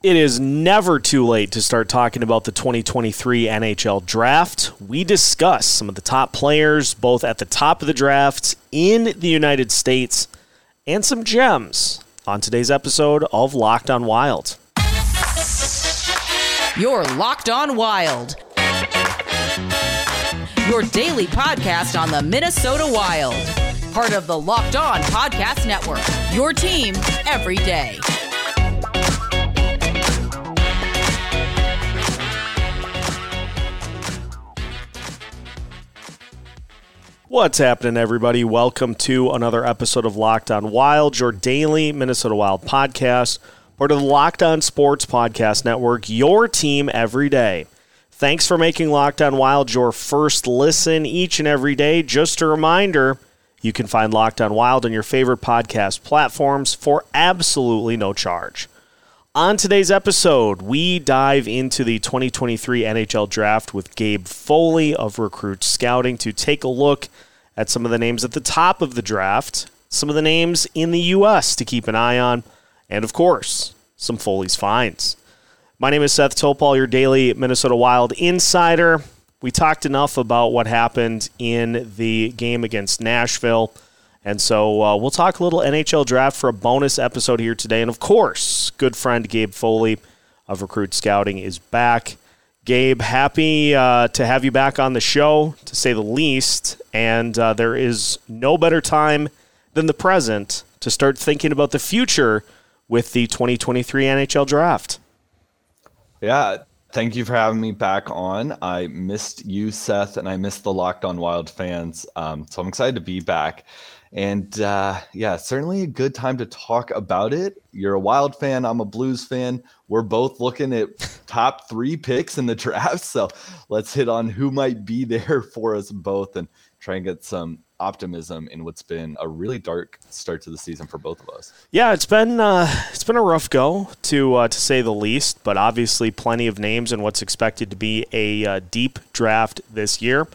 It is never too late to start talking about the 2023 NHL draft. We discuss some of the top players, both at the top of the draft in the United States, and some gems on today's episode of Locked on Wild. You're Locked on Wild. Your daily podcast on the Minnesota Wild. Part of the Locked On Podcast Network. Your team every day. What's happening, everybody? Welcome to another episode of Locked On Wild, your daily Minnesota Wild podcast, part of the Locked On Sports Podcast Network, your team every day. Thanks for making Locked On Wild your first listen each and every day. Just a reminder you can find Locked On Wild on your favorite podcast platforms for absolutely no charge. On today's episode, we dive into the 2023 NHL Draft with Gabe Foley of Recruit Scouting to take a look at some of the names at the top of the draft, some of the names in the U.S. to keep an eye on, and of course, some Foley's finds. My name is Seth Topal, your daily Minnesota Wild insider. We talked enough about what happened in the game against Nashville. And so uh, we'll talk a little NHL draft for a bonus episode here today. And of course, good friend Gabe Foley of Recruit Scouting is back. Gabe, happy uh, to have you back on the show, to say the least. And uh, there is no better time than the present to start thinking about the future with the 2023 NHL draft. Yeah, thank you for having me back on. I missed you, Seth, and I missed the Locked On Wild fans. Um, so I'm excited to be back. And uh, yeah, certainly a good time to talk about it. You're a Wild fan, I'm a Blues fan. We're both looking at top three picks in the draft. So let's hit on who might be there for us both and try and get some optimism in what's been a really dark start to the season for both of us. Yeah, it's been uh, it's been a rough go to uh, to say the least, but obviously plenty of names and what's expected to be a uh, deep draft this year.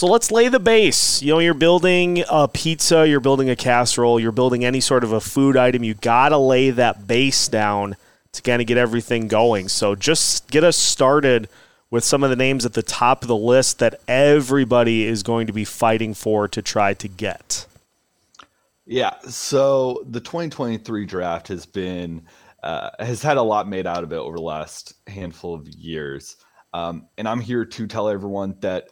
So let's lay the base. You know, you're building a pizza, you're building a casserole, you're building any sort of a food item. You got to lay that base down to kind of get everything going. So just get us started with some of the names at the top of the list that everybody is going to be fighting for to try to get. Yeah, so the 2023 draft has been uh, has had a lot made out of it over the last handful of years, um, and I'm here to tell everyone that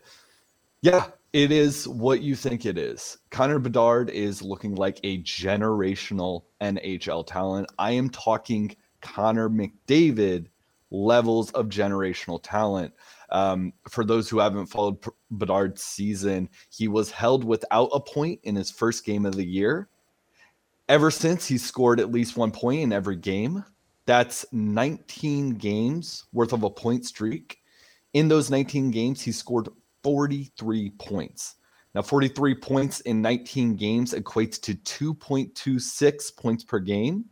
yeah, it is what you think it is. Connor Bedard is looking like a generational NHL talent. I am talking Connor McDavid levels of generational talent. Um, for those who haven't followed Bedard's season, he was held without a point in his first game of the year. Ever since, he scored at least one point in every game. That's 19 games worth of a point streak. In those 19 games, he scored 43 points. Now, 43 points in 19 games equates to 2.26 points per game.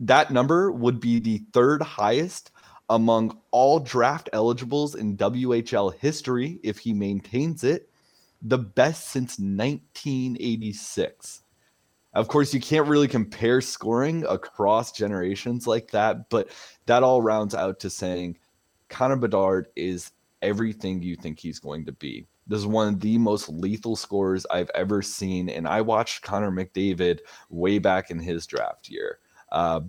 That number would be the third highest among all draft eligibles in WHL history if he maintains it, the best since 1986. Of course, you can't really compare scoring across generations like that, but that all rounds out to saying Connor Bedard is everything you think he's going to be. This is one of the most lethal scores I've ever seen. And I watched Connor McDavid way back in his draft year. Uh,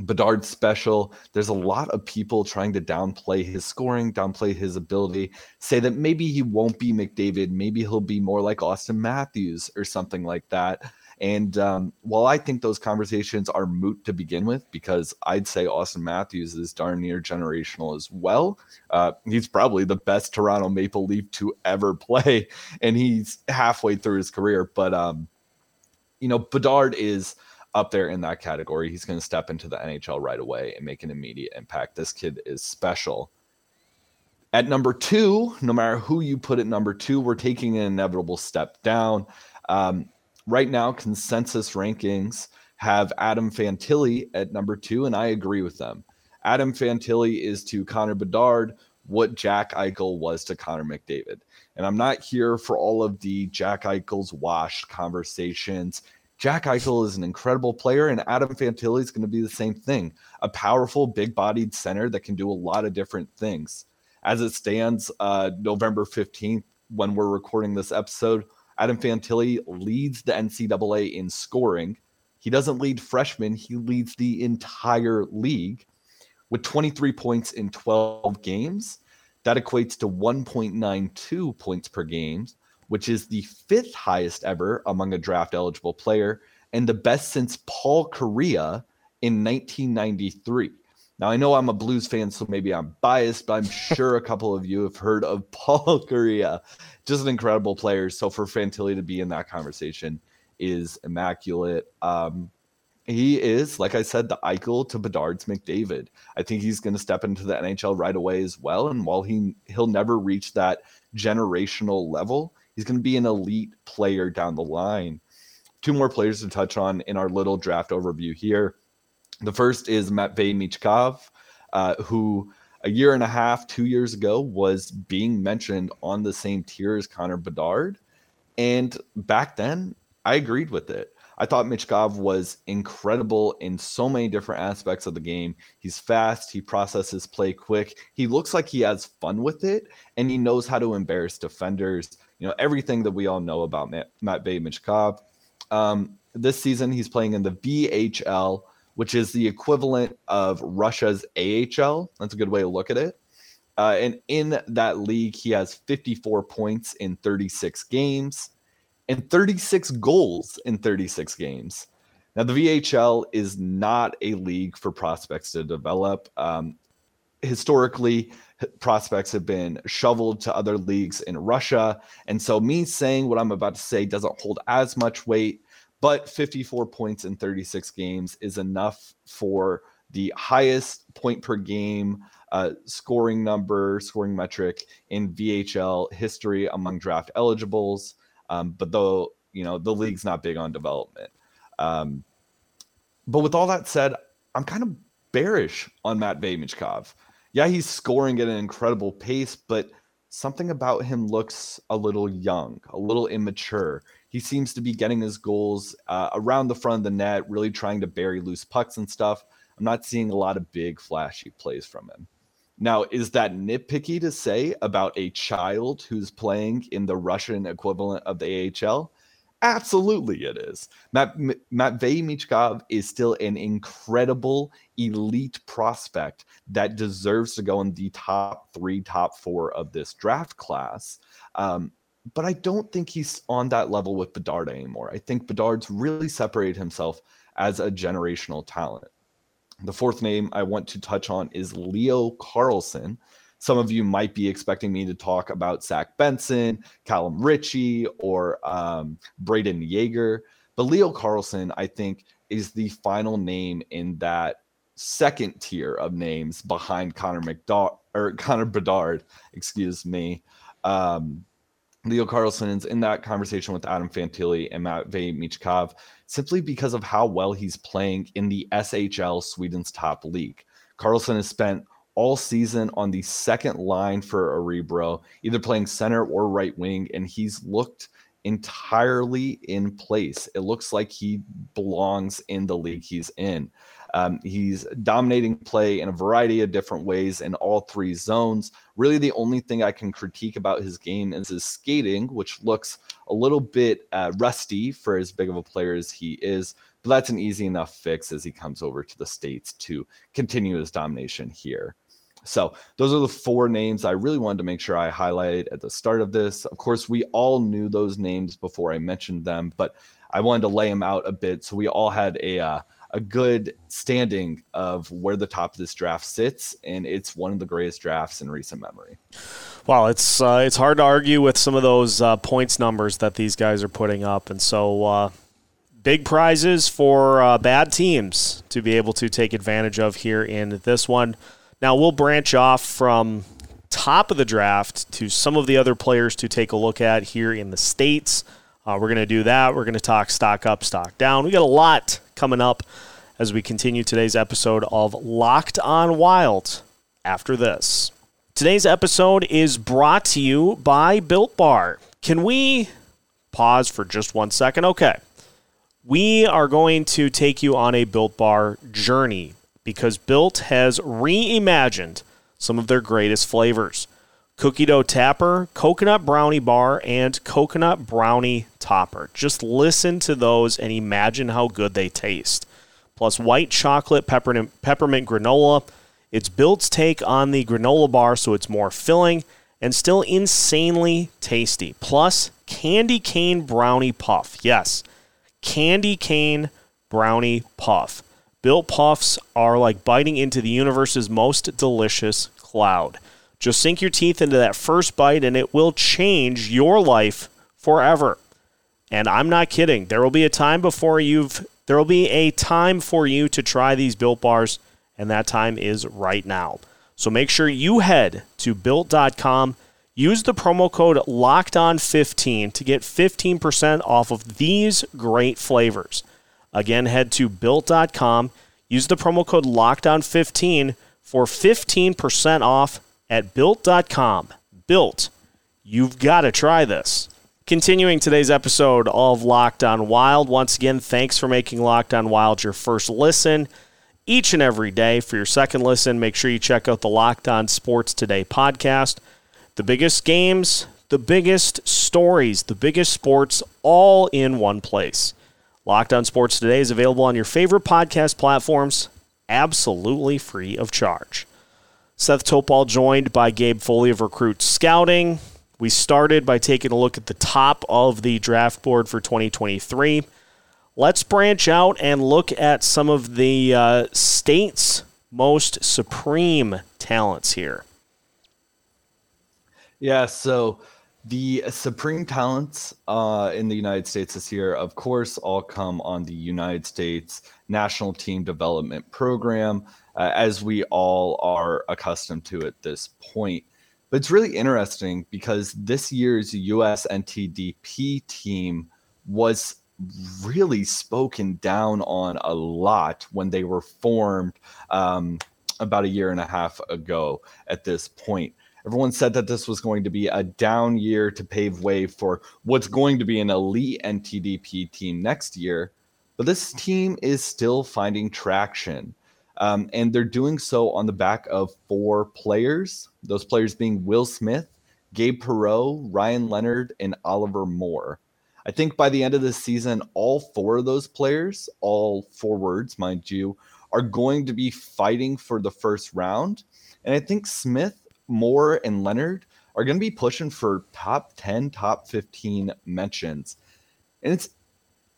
Bedard special. There's a lot of people trying to downplay his scoring, downplay his ability, say that maybe he won't be McDavid, maybe he'll be more like Auston Matthews or something like that. And um, while I think those conversations are moot to begin with, because I'd say Auston Matthews is darn near generational as well, uh, he's probably the best Toronto Maple Leaf to ever play, and he's halfway through his career. But, um, you know, Bedard is up there in that category. He's going to step into the NHL right away and make an immediate impact. This kid is special. At number two, no matter who you put at number two, we're taking an inevitable step down. Um, right now, consensus rankings have Adam Fantilli at number two, and I agree with them. Adam Fantilli is to Connor Bedard what Jack Eichel was to Connor McDavid. And I'm not here for all of the Jack Eichel's washed conversations. Jack Eichel is an incredible player, and Adam Fantilli is going to be the same thing a powerful, big bodied center that can do a lot of different things. As it stands, uh, November 15th, when we're recording this episode, Adam Fantilli leads the NCAA in scoring. He doesn't lead freshmen, he leads the entire league with 23 points in 12 games. That equates to 1.92 points per game, which is the fifth highest ever among a draft eligible player and the best since Paul Kariya in 1993. Now, I know I'm a Blues fan, so maybe I'm biased, but I'm sure a couple of you have heard of Paul Kariya. Just an incredible player. So for Fantilli to be in that conversation is immaculate. Um, he is, like I said, the Eichel to Bedard's McDavid. I think he's going to step into the NHL right away as well. And while he he'll never reach that generational level, he's going to be an elite player down the line. Two more players to touch on in our little draft overview here. The first is Matvey Michkov, uh, who a year and a half, two years ago, was being mentioned on the same tier as Connor Bedard. And back then, I agreed with it. I thought Michkov was incredible in so many different aspects of the game. He's fast, he processes play quick. He looks like he has fun with it, and he knows how to embarrass defenders. You know, everything that we all know about Matt, Matvey Michkov. Um, this season, he's playing in the VHL which is the equivalent of Russia's AHL. That's a good way to look at it. Uh, and in that league, he has 54 points in 36 games and 36 goals in 36 games. Now, the VHL is not a league for prospects to develop. Um, historically, prospects have been shoveled to other leagues in Russia. And so, me saying what I'm about to say doesn't hold as much weight but 54 points in 36 games is enough for the highest point per game uh, scoring number, scoring metric in VHL history among draft eligibles. Um, but though, you know, the league's not big on development. Um, but with all that said, I'm kind of bearish on Matt Michkov. Yeah, he's scoring at an incredible pace, but something about him looks a little young, a little immature. He seems to be getting his goals uh, around the front of the net, really trying to bury loose pucks and stuff. I'm not seeing a lot of big, flashy plays from him. Now, is that nitpicky to say about a child who's playing in the Russian equivalent of the AHL? Absolutely, it is. Matt, Matvey Michkov is still an incredible elite prospect that deserves to go in the top three, top four of this draft class. Um, but I don't think he's on that level with Bedard anymore. I think Bedard's really separated himself as a generational talent. The fourth name I want to touch on is Leo Carlsson. Some of you might be expecting me to talk about Zach Benson, Callum Ritchie, or um, Brayden Yager. But Leo Carlsson, I think, is the final name in that second tier of names behind Connor McDowell or Connor Bedard, excuse me. Um, Leo Carlsson is in that conversation with Adam Fantilli and Matvey Michkov simply because of how well he's playing in the SHL, Sweden's top league. Carlsson has spent all season on the second line for Örebro, either playing center or right wing, and he's looked entirely in place. It looks like he belongs in the league he's in. Um, he's dominating play in a variety of different ways in all three zones. Really, the only thing I can critique about his game is his skating, which looks a little bit uh, rusty for as big of a player as he is. But that's an easy enough fix as he comes over to the States to continue his domination here. So those are the four names I really wanted to make sure I highlighted at the start of this. Of course, we all knew those names before I mentioned them, but I wanted to lay them out a bit so we all had a uh, a good standing of where the top of this draft sits, and it's one of the greatest drafts in recent memory. Well, it's uh, it's hard to argue with some of those uh, points numbers that these guys are putting up, and so uh, big prizes for uh, bad teams to be able to take advantage of here in this one. Now we'll branch off from top of the draft to some of the other players to take a look at here in the states. Uh, we're going to do that. We're going to talk stock up, stock down. We got a lot coming up as we continue today's episode of Locked on Wild after this. Today's episode is brought to you by Built Bar. Can we pause for just one second? Okay. we are going to take you on a Built Bar journey because Built has reimagined some of their greatest flavors cookie dough tapper, coconut brownie bar, and coconut brownie topper. Just listen to those and imagine how good they taste. Plus, white chocolate peppermint, peppermint granola. It's Built's take on the granola bar, so it's more filling and still insanely tasty. Plus, candy cane brownie puff. Yes, candy cane brownie puff. Built puffs are like biting into the universe's most delicious cloud. Just sink your teeth into that first bite and it will change your life forever. And I'm not kidding. There will be a time before you've there will be a time for you to try these built bars and that time is right now. So make sure you head to built.com Use the promo code LOCKEDON15 to get 15% off of these great flavors. Again, head to built.com. Use the promo code LOCKEDON15 for 15% off at built.com. Built. You've got to try this. Continuing today's episode of Locked On Wild. Once again, thanks for making Locked On Wild your first listen each and every day. For your second listen, make sure you check out the Locked On Sports Today podcast. The biggest games, the biggest stories, the biggest sports all in one place. Locked on Sports Today is available on your favorite podcast platforms, absolutely free of charge. Seth Topal joined by Gabe Foley of Recruit Scouting. We started by taking a look at the top of the draft board for 2023. Let's branch out and look at some of the uh, state's most supreme talents here. Yeah, so the supreme talents uh, in the United States this year, of course, all come on the United States National Team Development Program, uh, as we all are accustomed to at this point. But it's really interesting because this year's US NTDP team was really spoken down on a lot when they were formed um, about a year and a half ago at this point. Everyone said that this was going to be a down year to pave way for what's going to be an elite NTDP team next year. But this team is still finding traction. Um, and they're doing so on the back of four players, those players being Will Smith, Gabe Perreault, Ryan Leonard, and Oliver Moore. I think by the end of the season, all four of those players, all forwards, mind you, are going to be fighting for the first round. And I think Smith Moore and Leonard are going to be pushing for top 10, top 15 mentions. And it's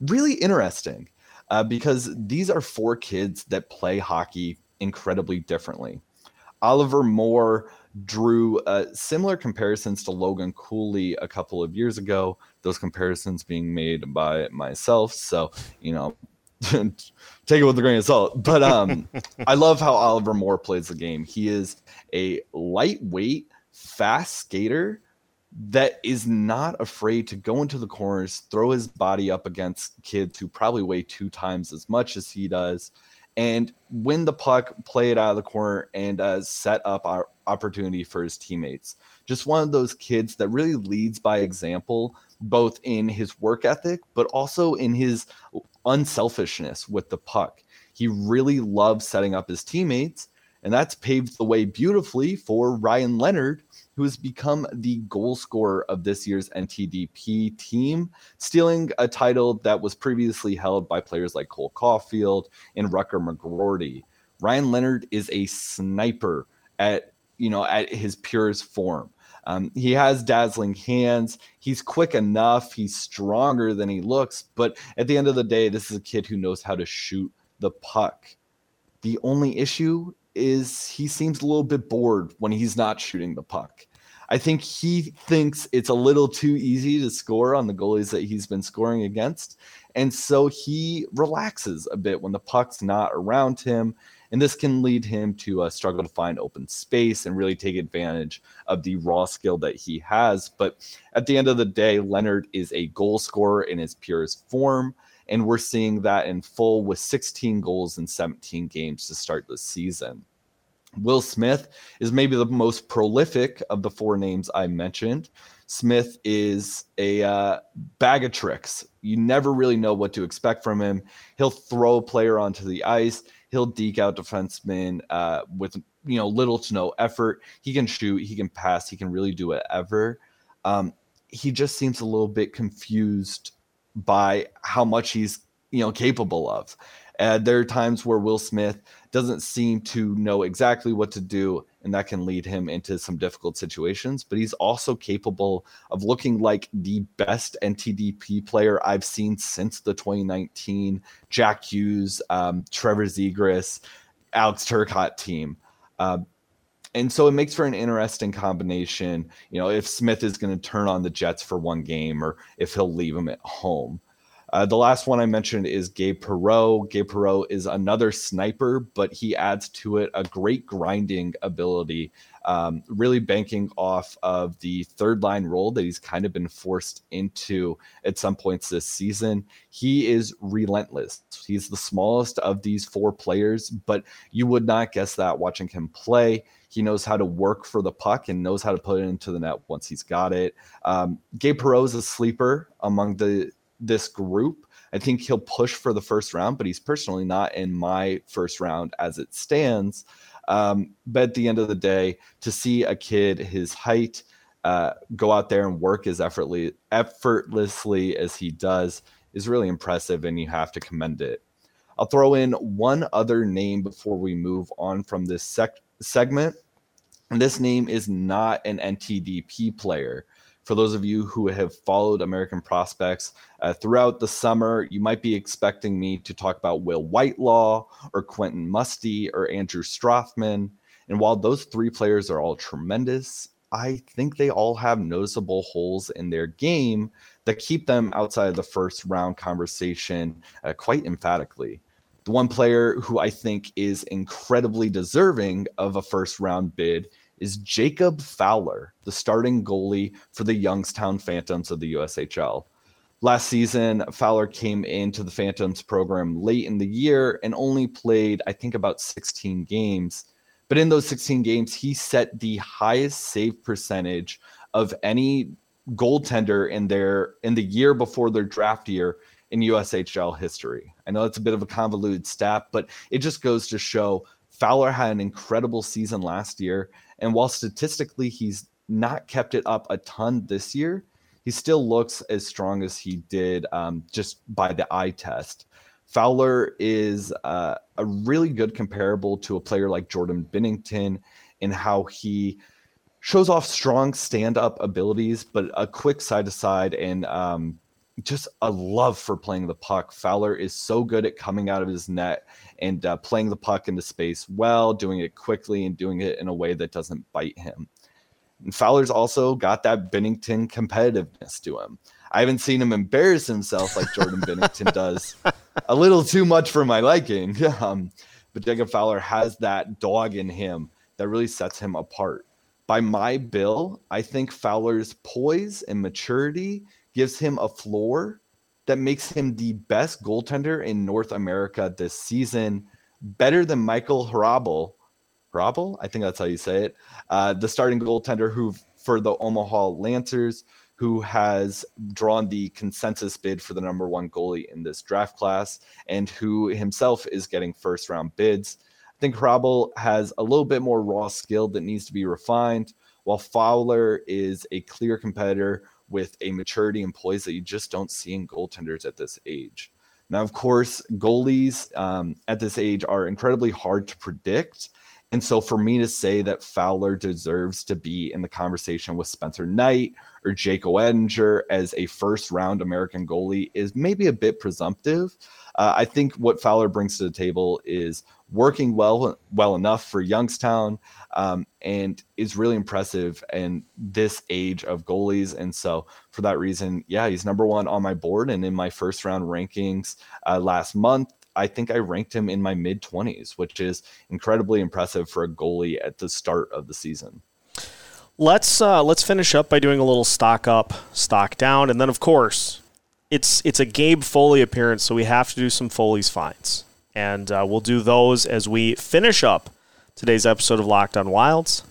really interesting uh, because these are four kids that play hockey incredibly differently. Oliver Moore drew uh, similar comparisons to Logan Cooley a couple of years ago, those comparisons being made by myself. So, you know, take it with a grain of salt. But um, I love how Oliver Moore plays the game. He is a lightweight, fast skater that is not afraid to go into the corners, throw his body up against kids who probably weigh two times as much as he does, and win the puck, play it out of the corner, and uh, set up our opportunity for his teammates. Just one of those kids that really leads by example, both in his work ethic, but also in his unselfishness with the puck. He really loves setting up his teammates, and that's paved the way beautifully for Ryan Leonard, who has become the goal scorer of this year's NTDP team, stealing a title that was previously held by players like Cole Caufield and Rutger McGroarty. Ryan Leonard is a sniper at you know at his purest form. Um, he has dazzling hands. He's quick enough. He's stronger than he looks. But at the end of the day, this is a kid who knows how to shoot the puck. The only issue is he seems a little bit bored when he's not shooting the puck. I think he thinks it's a little too easy to score on the goalies that he's been scoring against. And so he relaxes a bit when the puck's not around him and this can lead him to uh, struggle to find open space and really take advantage of the raw skill that he has. But at the end of the day, Leonard is a goal scorer in his purest form. And we're seeing that in full with 16 goals in 17 games to start the season. Will Smith is maybe the most prolific of the four names I mentioned. Smith is a uh, bag of tricks. You never really know what to expect from him. He'll throw a player onto the ice. He'll deke out defensemen uh, with you know little to no effort. He can shoot. He can pass. He can really do whatever. Um, he just seems a little bit confused by how much he's you know capable of. Uh, there are times where Will Smith doesn't seem to know exactly what to do, and that can lead him into some difficult situations. But he's also capable of looking like the best NTDP player I've seen since the 2019 Jack Hughes, um, Trevor Zegras, Alex Turcotte team. Uh, and so it makes for an interesting combination. You know, if Smith is going to turn on the Jets for one game or if he'll leave them at home. Uh, the last one I mentioned is Gabe Perreault. Gabe Perreault is another sniper, but he adds to it a great grinding ability, um, really banking off of the third line role that he's kind of been forced into at some points this season. He is relentless. He's the smallest of these four players, but you would not guess that watching him play. He knows how to work for the puck and knows how to put it into the net once he's got it. Um, Gabe Perreault is a sleeper among the this group. I think he'll push for the first round, but he's personally not in my first round as it stands. Um, but at the end of the day, to see a kid his height uh, go out there and work as effortlessly, effortlessly as he does is really impressive, and you have to commend it. I'll throw in one other name before we move on from this sec- segment. And this name is not an NTDP player. For those of you who have followed American prospects uh, throughout the summer, you might be expecting me to talk about Will Whitelaw or Quentin Musty or Andrew Strathmann. And while those three players are all tremendous, I think they all have noticeable holes in their game that keep them outside of the first round conversation uh, quite emphatically. The one player who I think is incredibly deserving of a first round bid is Jacob Fowler, the starting goalie for the Youngstown Phantoms of the USHL. Last season, Fowler came into the Phantoms program late in the year and only played, I think, about 16 games. But in those 16 games, he set the highest save percentage of any goaltender in their in the year before their draft year in USHL history. I know that's a bit of a convoluted stat, but it just goes to show Fowler had an incredible season last year and while statistically he's not kept it up a ton this year, he still looks as strong as he did um, just by the eye test. Fowler is uh, a really good comparable to a player like Jordan Binnington in how he shows off strong stand up abilities, but a quick side to side and um, just a love for playing the puck. Fowler is so good at coming out of his net and uh, playing the puck into space well, doing it quickly, and doing it in a way that doesn't bite him. And Fowler's also got that Binnington competitiveness to him. I haven't seen him embarrass himself like Jordan Binnington does, a little too much for my liking. Um, but Jacob Fowler has that dog in him that really sets him apart. By my bill, I think Fowler's poise and maturity gives him a floor that makes him the best goaltender in North America this season, better than Michael Hrabal. Hrabal, I think that's how you say it. Uh, the starting goaltender who for the Omaha Lancers, who has drawn the consensus bid for the number one goalie in this draft class, and who himself is getting first round bids. I think Hrabal has a little bit more raw skill that needs to be refined, while Fowler is a clear competitor with a maturity and poise that you just don't see in goaltenders at this age. Now, of course, goalies um, at this age are incredibly hard to predict. And so for me to say that Fowler deserves to be in the conversation with Spencer Knight or Jake Oettinger as a first round American goalie is maybe a bit presumptive. Uh, I think what Fowler brings to the table is working well well enough for Youngstown um, and is really impressive in this age of goalies. And so for that reason, yeah, he's number one on my board and in my first round rankings uh, last month. I think I ranked him in my mid 20s, which is incredibly impressive for a goalie at the start of the season. Let's uh, let's finish up by doing a little stock up, stock down, and then of course, it's it's a Gabe Foley appearance, so we have to do some Foley's finds, and uh, we'll do those as we finish up today's episode of Locked on Wilds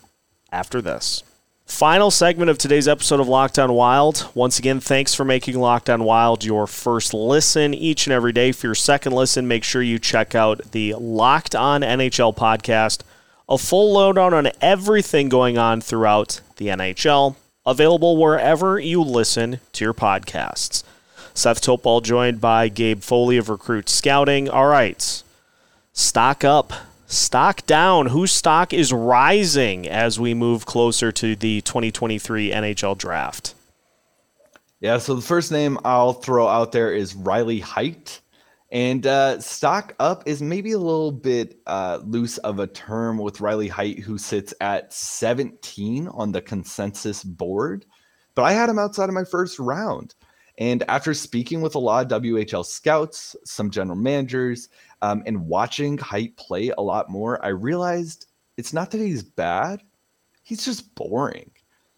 after this. Final segment of today's episode of Locked On Wild. Once again, thanks for making Locked On Wild your first listen each and every day. For your second listen, make sure you check out the Locked On NHL podcast, a full lowdown on everything going on throughout the NHL, available wherever you listen to your podcasts. Seth Topol joined by Gabe Foley of Recruit Scouting. All right, stock up stock down? Whose stock is rising as we move closer to the 2023 NHL draft? Yeah, so the first name I'll throw out there is Riley Heidt. And uh, stock up is maybe a little bit uh, loose of a term with Riley Heidt, who sits at 17 on the consensus board. But I had him outside of my first round. And after speaking with a lot of WHL scouts, some general managers, um, and watching Heidt play a lot more, I realized it's not that he's bad, he's just boring.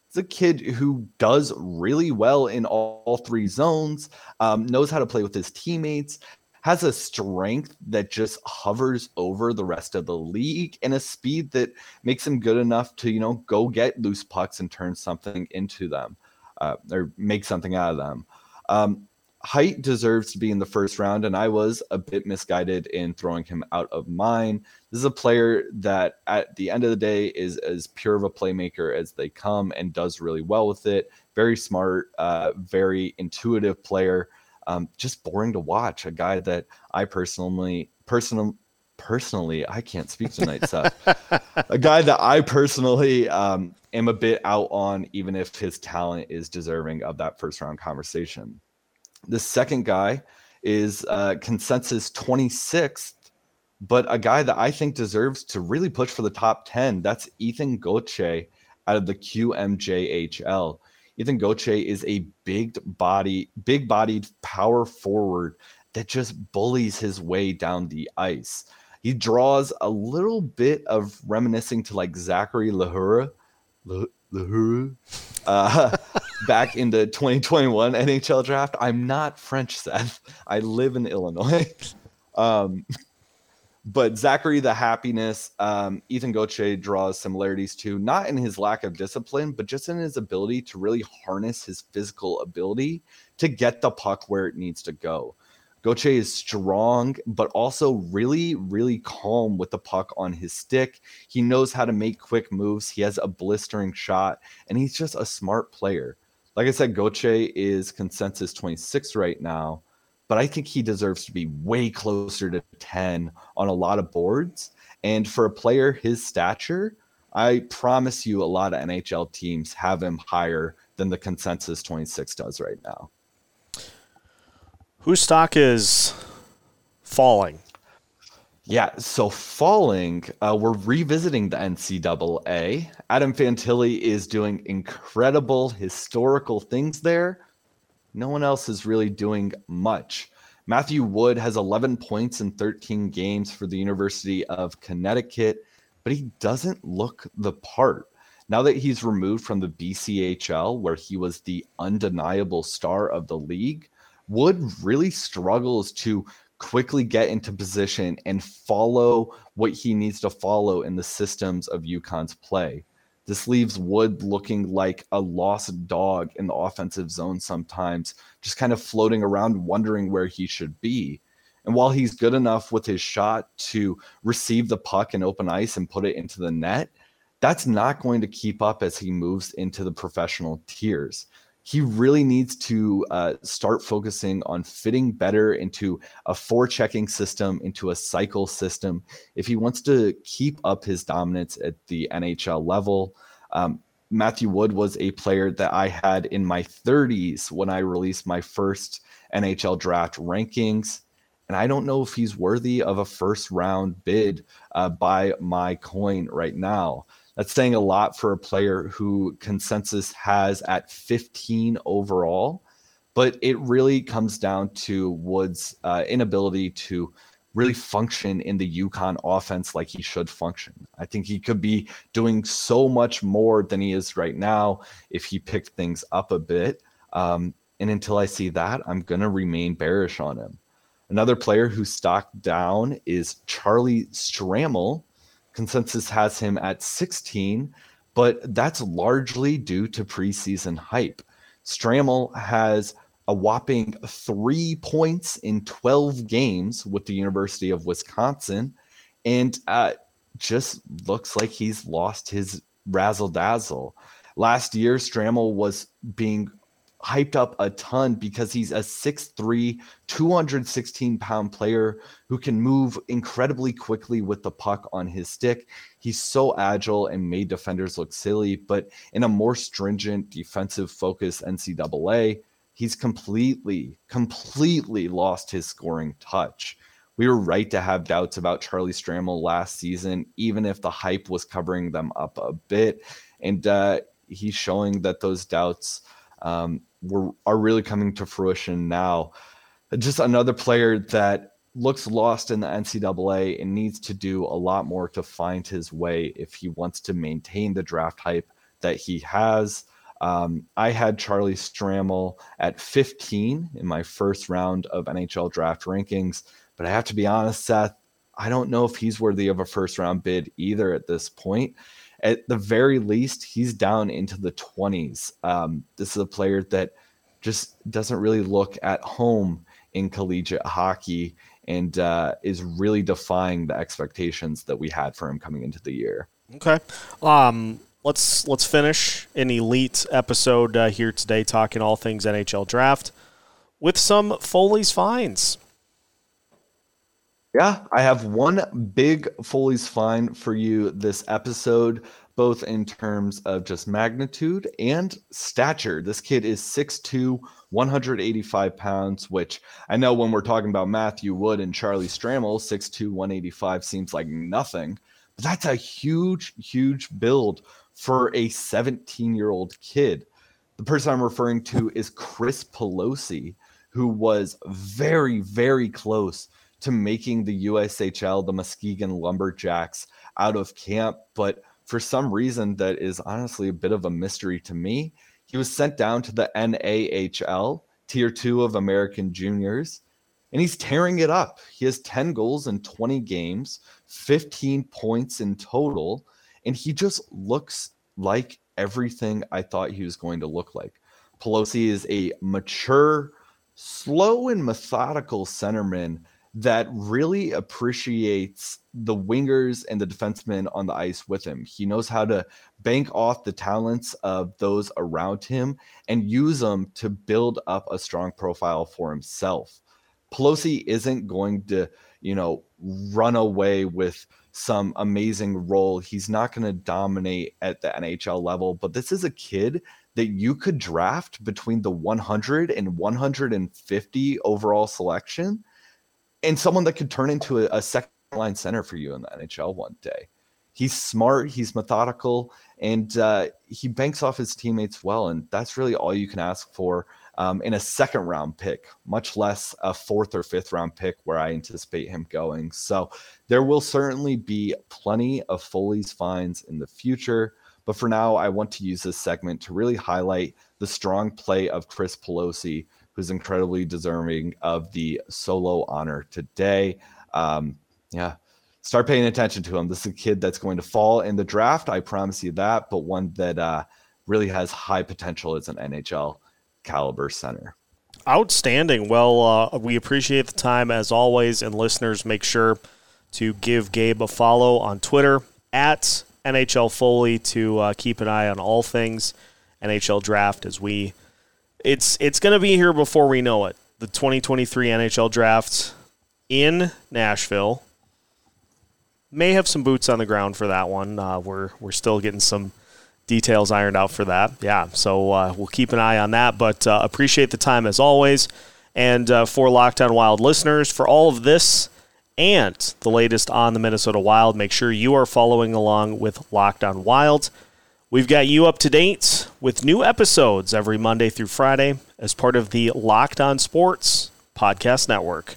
It's a kid who does really well in all, all three zones, um, knows how to play with his teammates, has a strength that just hovers over the rest of the league and a speed that makes him good enough to, you know, go get loose pucks and turn something into them uh, or make something out of them. Um, Heidt deserves to be in the first round, and I was a bit misguided in throwing him out of mine. This is a player that, at the end of the day, is as pure of a playmaker as they come and does really well with it. Very smart, uh, very intuitive player. Um, just boring to watch. A guy that I personally, personal, personally, I can't speak tonight, Seth. a guy that I personally um, am a bit out on, even if his talent is deserving of that first round conversation. The second guy is uh, consensus 26th, but a guy that I think deserves to really push for the top 10. That's Ethan Gauthier out of the QMJHL. Ethan Gauthier is a big body, big bodied power forward that just bullies his way down the ice. He draws a little bit of reminiscing to like Zachary L'Heureux, L'Heureux, uh, back in the 2021 NHL draft. I'm not French, Seth. I live in Illinois. Um, but Zachary the happiness, um, Ethan Gauthier draws similarities to not in his lack of discipline, but just in his ability to really harness his physical ability to get the puck where it needs to go. Gauthier is strong, but also really, really calm with the puck on his stick. He knows how to make quick moves. He has a blistering shot, and he's just a smart player. Like I said, Gauthier is consensus 26 right now, but I think he deserves to be way closer to 10 on a lot of boards. And for a player his stature, I promise you a lot of NHL teams have him higher than the consensus 26 does right now. Whose stock is falling? Yeah, so falling, uh, we're revisiting the NCAA. Adam Fantilli is doing incredible historical things there. No one else is really doing much. Matthew Wood has 11 points in 13 games for the University of Connecticut, but he doesn't look the part. Now that he's removed from the BCHL, where he was the undeniable star of the league, Wood really struggles to quickly get into position and follow what he needs to follow in the systems of UConn's play. This leaves Wood looking like a lost dog in the offensive zone sometimes, just kind of floating around, wondering where he should be. And while he's good enough with his shot to receive the puck in open ice and put it into the net, that's not going to keep up as he moves into the professional tiers he really needs to uh, start focusing on fitting better into a forechecking system, into a cycle system. If he wants to keep up his dominance at the NHL level, um, Matthew Wood was a player that I had in my 30s when I released my first NHL draft rankings. And I don't know if he's worthy of a first round bid uh, by my coin right now. That's saying a lot for a player who consensus has at 15 overall. But it really comes down to Wood's uh, inability to really function in the UConn offense like he should function. I think he could be doing so much more than he is right now if he picked things up a bit. Um, and until I see that, I'm going to remain bearish on him. Another player who stocked down is Charlie Stramel Consensus has him at 16, but that's largely due to preseason hype. Stramel has a whopping three points in 12 games with the University of Wisconsin and uh, just looks like he's lost his razzle dazzle. Last year, Stramel was being hyped up a ton because he's a 6'3, 216 pound player who can move incredibly quickly with the puck on his stick. He's so agile and made defenders look silly, but in a more stringent defensive focus NCAA, he's completely, completely lost his scoring touch. We were right to have doubts about Charlie Stramel last season, even if the hype was covering them up a bit. And uh, he's showing that those doubts um, were are really coming to fruition now. Just another player that looks lost in the NCAA and needs to do a lot more to find his way if he wants to maintain the draft hype that he has. Um, I had Charlie Stramel at 15 in my first round of NHL draft rankings, but I have to be honest, Seth, I don't know if he's worthy of a first round bid either at this point at the very least, he's down into the 20s. Um, this is a player that just doesn't really look at home in collegiate hockey and uh, is really defying the expectations that we had for him coming into the year. Okay. Um, let's let's finish an elite episode uh, here today, talking all things NHL draft with some Foley's finds. Yeah, I have one big Foley's find for you this episode, both in terms of just magnitude and stature. This kid is 6'2, 185 pounds, which I know when we're talking about Matthew Wood and Charlie Stramel, 6'2, 185 seems like nothing. But that's a huge, huge build for a 17 year old kid. The person I'm referring to is Chris Pelosi, who was very, very close to making the USHL, the Muskegon Lumberjacks, out of camp. But for some reason that is honestly a bit of a mystery to me, he was sent down to the NAHL, tier two of American juniors, and he's tearing it up. He has 10 goals in 20 games, 15 points in total, and he just looks like everything I thought he was going to look like. Pelosi is a mature, slow, and methodical centerman that really appreciates the wingers and the defensemen on the ice with him. He knows how to bank off the talents of those around him and use them to build up a strong profile for himself. Pelosi isn't going to, you know, run away with some amazing role. He's not going to dominate at the NHL level, but this is a kid that you could draft between the 100 and 150 overall selection and someone that could turn into a, a second line center for you in the NHL one day. He's smart, he's methodical, and uh, he banks off his teammates well. And that's really all you can ask for um, in a second round pick, much less a fourth or fifth round pick where I anticipate him going. So there will certainly be plenty of Foley's finds in the future. But for now, I want to use this segment to really highlight the strong play of Chris Pelosi, who's incredibly deserving of the solo honor today. Um, yeah, start paying attention to him. This is a kid that's going to fall in the draft. I promise you that, but one that uh, really has high potential as an NHL caliber center. Outstanding. Well, uh, we appreciate the time as always, and listeners, make sure to give Gabe a follow on Twitter at NHL Foley to uh, keep an eye on all things NHL draft as we it's it's going to be here before we know it. The 2023 NHL draft in Nashville may have some boots on the ground for that one. Uh, we're we're still getting some details ironed out for that. Yeah, so uh, we'll keep an eye on that. But uh, appreciate the time as always, and uh, for Locked On Wild listeners, for all of this and the latest on the Minnesota Wild, make sure you are following along with Locked On Wild. We've got you up to date with new episodes every Monday through Friday as part of the Locked On Sports Podcast Network.